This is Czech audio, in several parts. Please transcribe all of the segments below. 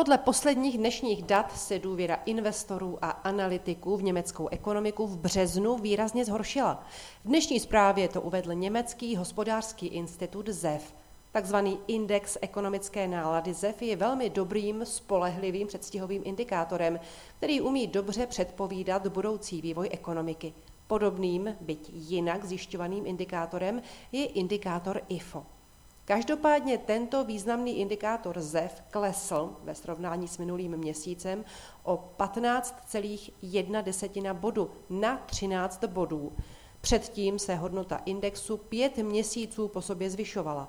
Podle posledních dnešních dat se důvěra investorů a analytiků v německou ekonomiku v březnu výrazně zhoršila. V dnešní zprávě to uvedl německý hospodářský institut ZEF. Takzvaný index ekonomické nálady ZEF je velmi dobrým, spolehlivým předstihovým indikátorem, který umí dobře předpovídat budoucí vývoj ekonomiky. Podobným, byť jinak zjišťovaným indikátorem je indikátor IFO. Každopádně tento významný indikátor ZEF klesl ve srovnání s minulým měsícem o 15,1 bodu na 13 bodů. Předtím se hodnota indexu pět měsíců po sobě zvyšovala.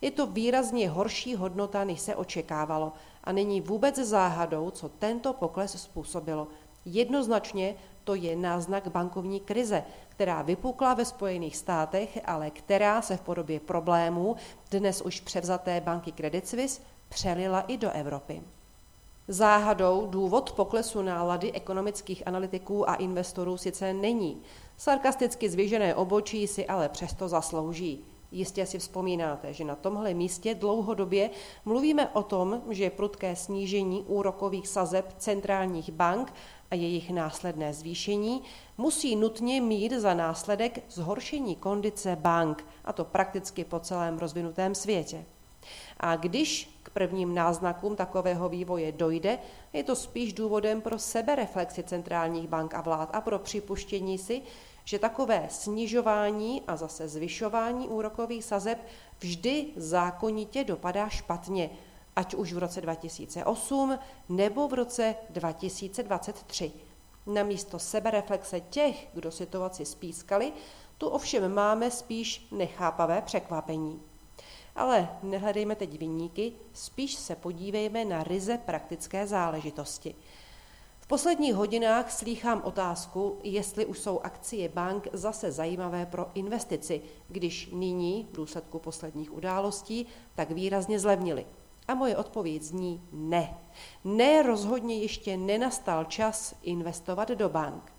Je to výrazně horší hodnota, než se očekávalo a není vůbec záhadou, co tento pokles způsobilo. Jednoznačně to je náznak bankovní krize, která vypukla ve Spojených státech, ale která se v podobě problémů dnes už převzaté banky Credit Suisse přelila i do Evropy. Záhadou důvod poklesu nálady ekonomických analytiků a investorů sice není. Sarkasticky zvěžené obočí si ale přesto zaslouží. Jistě si vzpomínáte, že na tomhle místě dlouhodobě mluvíme o tom, že prudké snížení úrokových sazeb centrálních bank a jejich následné zvýšení musí nutně mít za následek zhoršení kondice bank, a to prakticky po celém rozvinutém světě. A když k prvním náznakům takového vývoje dojde, je to spíš důvodem pro sebereflexi centrálních bank a vlád a pro připuštění si, že takové snižování a zase zvyšování úrokových sazeb vždy zákonitě dopadá špatně, ať už v roce 2008 nebo v roce 2023. Namísto sebereflexe těch, kdo situaci spískali, tu ovšem máme spíš nechápavé překvapení. Ale nehledejme teď vyníky, spíš se podívejme na ryze praktické záležitosti – posledních hodinách slýchám otázku, jestli už jsou akcie bank zase zajímavé pro investici, když nyní, v důsledku posledních událostí, tak výrazně zlevnily. A moje odpověď zní ne. Ne, rozhodně ještě nenastal čas investovat do bank.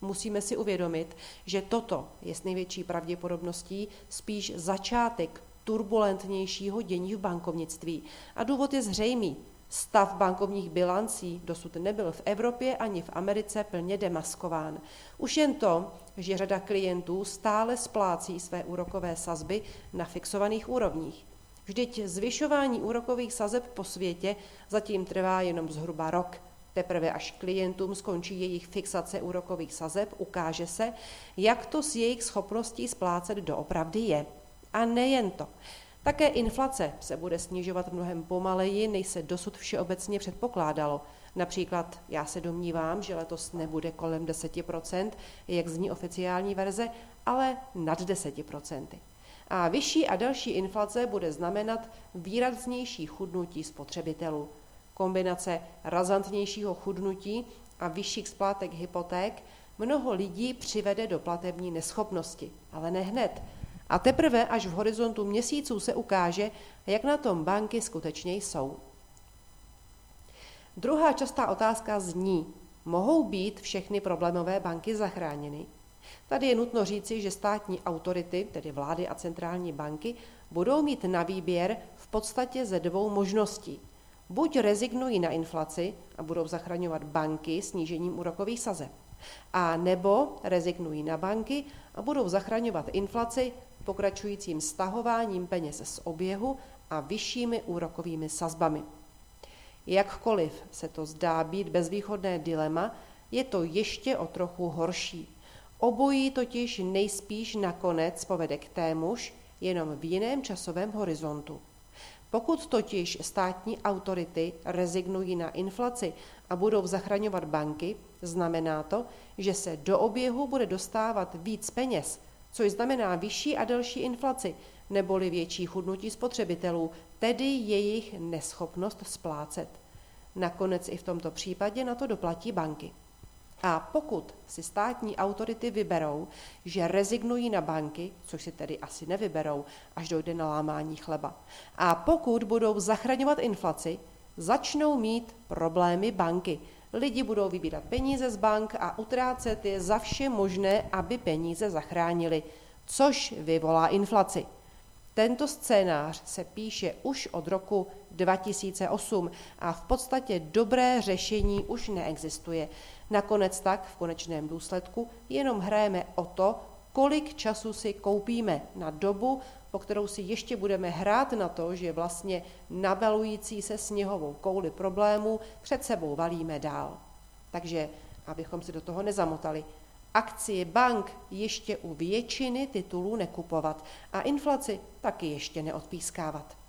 Musíme si uvědomit, že toto je s největší pravděpodobností spíš začátek turbulentnějšího dění v bankovnictví. A důvod je zřejmý. Stav bankovních bilancí dosud nebyl v Evropě ani v Americe plně demaskován. Už jen to, že řada klientů stále splácí své úrokové sazby na fixovaných úrovních. Vždyť zvyšování úrokových sazeb po světě zatím trvá jenom zhruba rok. Teprve až klientům skončí jejich fixace úrokových sazeb, ukáže se, jak to s jejich schopností splácet doopravdy je. A nejen to. Také inflace se bude snižovat mnohem pomaleji, než se dosud všeobecně předpokládalo. Například já se domnívám, že letos nebude kolem 10%, jak zní oficiální verze, ale nad 10%. A vyšší a další inflace bude znamenat výraznější chudnutí spotřebitelů. Kombinace razantnějšího chudnutí a vyšších splátek hypoték mnoho lidí přivede do platební neschopnosti, ale ne hned – a teprve až v horizontu měsíců se ukáže, jak na tom banky skutečně jsou. Druhá častá otázka zní, mohou být všechny problémové banky zachráněny? Tady je nutno říci, že státní autority, tedy vlády a centrální banky, budou mít na výběr v podstatě ze dvou možností. Buď rezignují na inflaci a budou zachraňovat banky snížením úrokových sazeb, a nebo rezignují na banky a budou zachraňovat inflaci pokračujícím stahováním peněz z oběhu a vyššími úrokovými sazbami. Jakkoliv se to zdá být bezvýchodné dilema, je to ještě o trochu horší. Obojí totiž nejspíš nakonec povede k témuž, jenom v jiném časovém horizontu. Pokud totiž státní autority rezignují na inflaci a budou zachraňovat banky, znamená to, že se do oběhu bude dostávat víc peněz, což znamená vyšší a delší inflaci, neboli větší chudnutí spotřebitelů, tedy jejich neschopnost splácet. Nakonec i v tomto případě na to doplatí banky. A pokud si státní autority vyberou, že rezignují na banky, což si tedy asi nevyberou, až dojde na lámání chleba, a pokud budou zachraňovat inflaci, začnou mít problémy banky, Lidi budou vybírat peníze z bank a utrácet je za vše možné, aby peníze zachránili, což vyvolá inflaci. Tento scénář se píše už od roku 2008 a v podstatě dobré řešení už neexistuje. Nakonec tak v konečném důsledku jenom hrajeme o to, kolik času si koupíme na dobu, po kterou si ještě budeme hrát na to, že vlastně nabalující se sněhovou kouli problémů před sebou valíme dál. Takže, abychom si do toho nezamotali, akcie bank ještě u většiny titulů nekupovat a inflaci taky ještě neodpískávat.